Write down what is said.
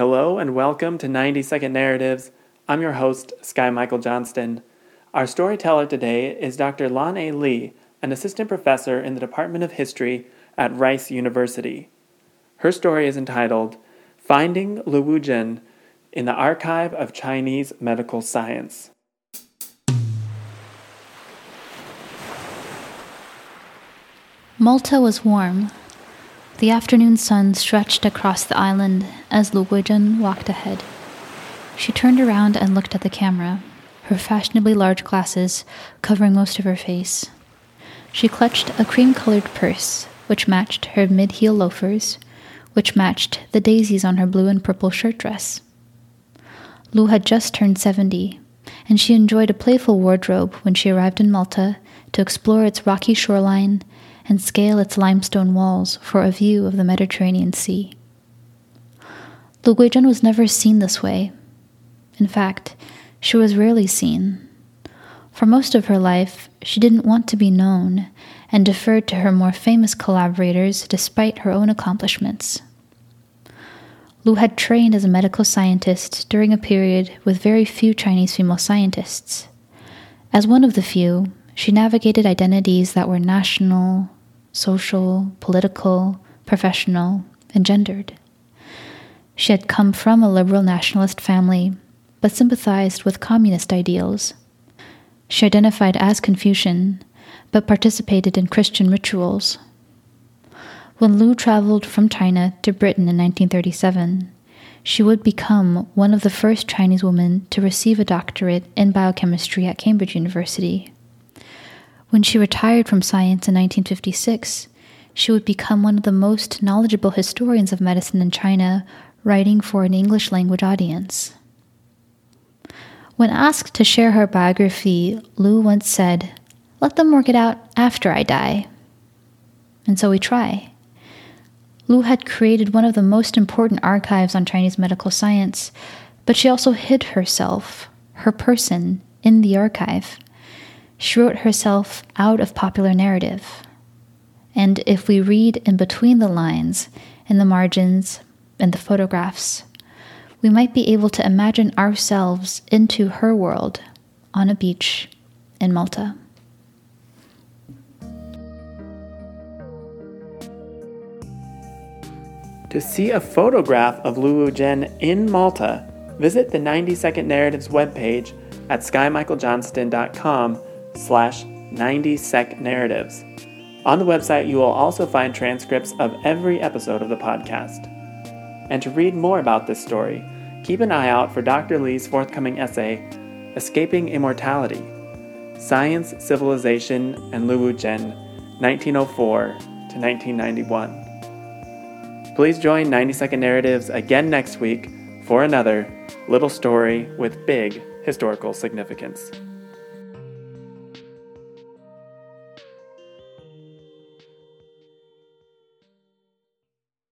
Hello and welcome to 90 Second Narratives. I'm your host, Sky Michael Johnston. Our storyteller today is Dr. Lan A. Li, an assistant professor in the Department of History at Rice University. Her story is entitled Finding Lu Guizhen in the Archive of Chinese Medical Science. Malta was warm. The afternoon sun stretched across the island as Lu Guizhen walked ahead. She turned around and looked at the camera, her fashionably large glasses covering most of her face. She clutched a cream colored purse, which matched her mid heel loafers, which matched the daisies on her blue and purple shirt dress. Lu had just turned 70, and she enjoyed a playful wardrobe when she arrived in Malta to explore its rocky shoreline and scale its limestone walls for a view of the Mediterranean Sea. Lu Guizhen was never seen this way. In fact, she was rarely seen. For most of her life, she didn't want to be known and deferred to her more famous collaborators despite her own accomplishments. Lu had trained as a medical scientist during a period with very few Chinese female scientists. As one of the few, she navigated identities that were national, social, political, professional, and gendered. She had come from a liberal nationalist family, but sympathized with communist ideals. She identified as Confucian, but participated in Christian rituals. When Lu traveled from China to Britain in 1937, she would become one of the first Chinese women to receive a doctorate in biochemistry at Cambridge University. When she retired from science in 1956, she would become one of the most knowledgeable historians of medicine in China, writing for an English language audience. When asked to share her biography, Lu once said, Let them work it out after I die. And so we try. Lu had created one of the most important archives on Chinese medical science, but she also hid herself, her person, in the archive. She wrote herself out of popular narrative. And if we read in between the lines, in the margins, in the photographs, we might be able to imagine ourselves into her world on a beach in Malta. To see a photograph of Lu Guizhen in Malta, visit the 90 Second Narratives webpage at skymichaeljohnston.com slash 90 sec narratives. On the website, you will also find transcripts of every episode of the podcast. And to read more about this story, keep an eye out for Dr. Li's forthcoming essay, Escaping Immortality Science, Civilization, and Lu Guizhen, 1904 to 1991. Please join 90 Second Narratives again next week for another little story with big historical significance.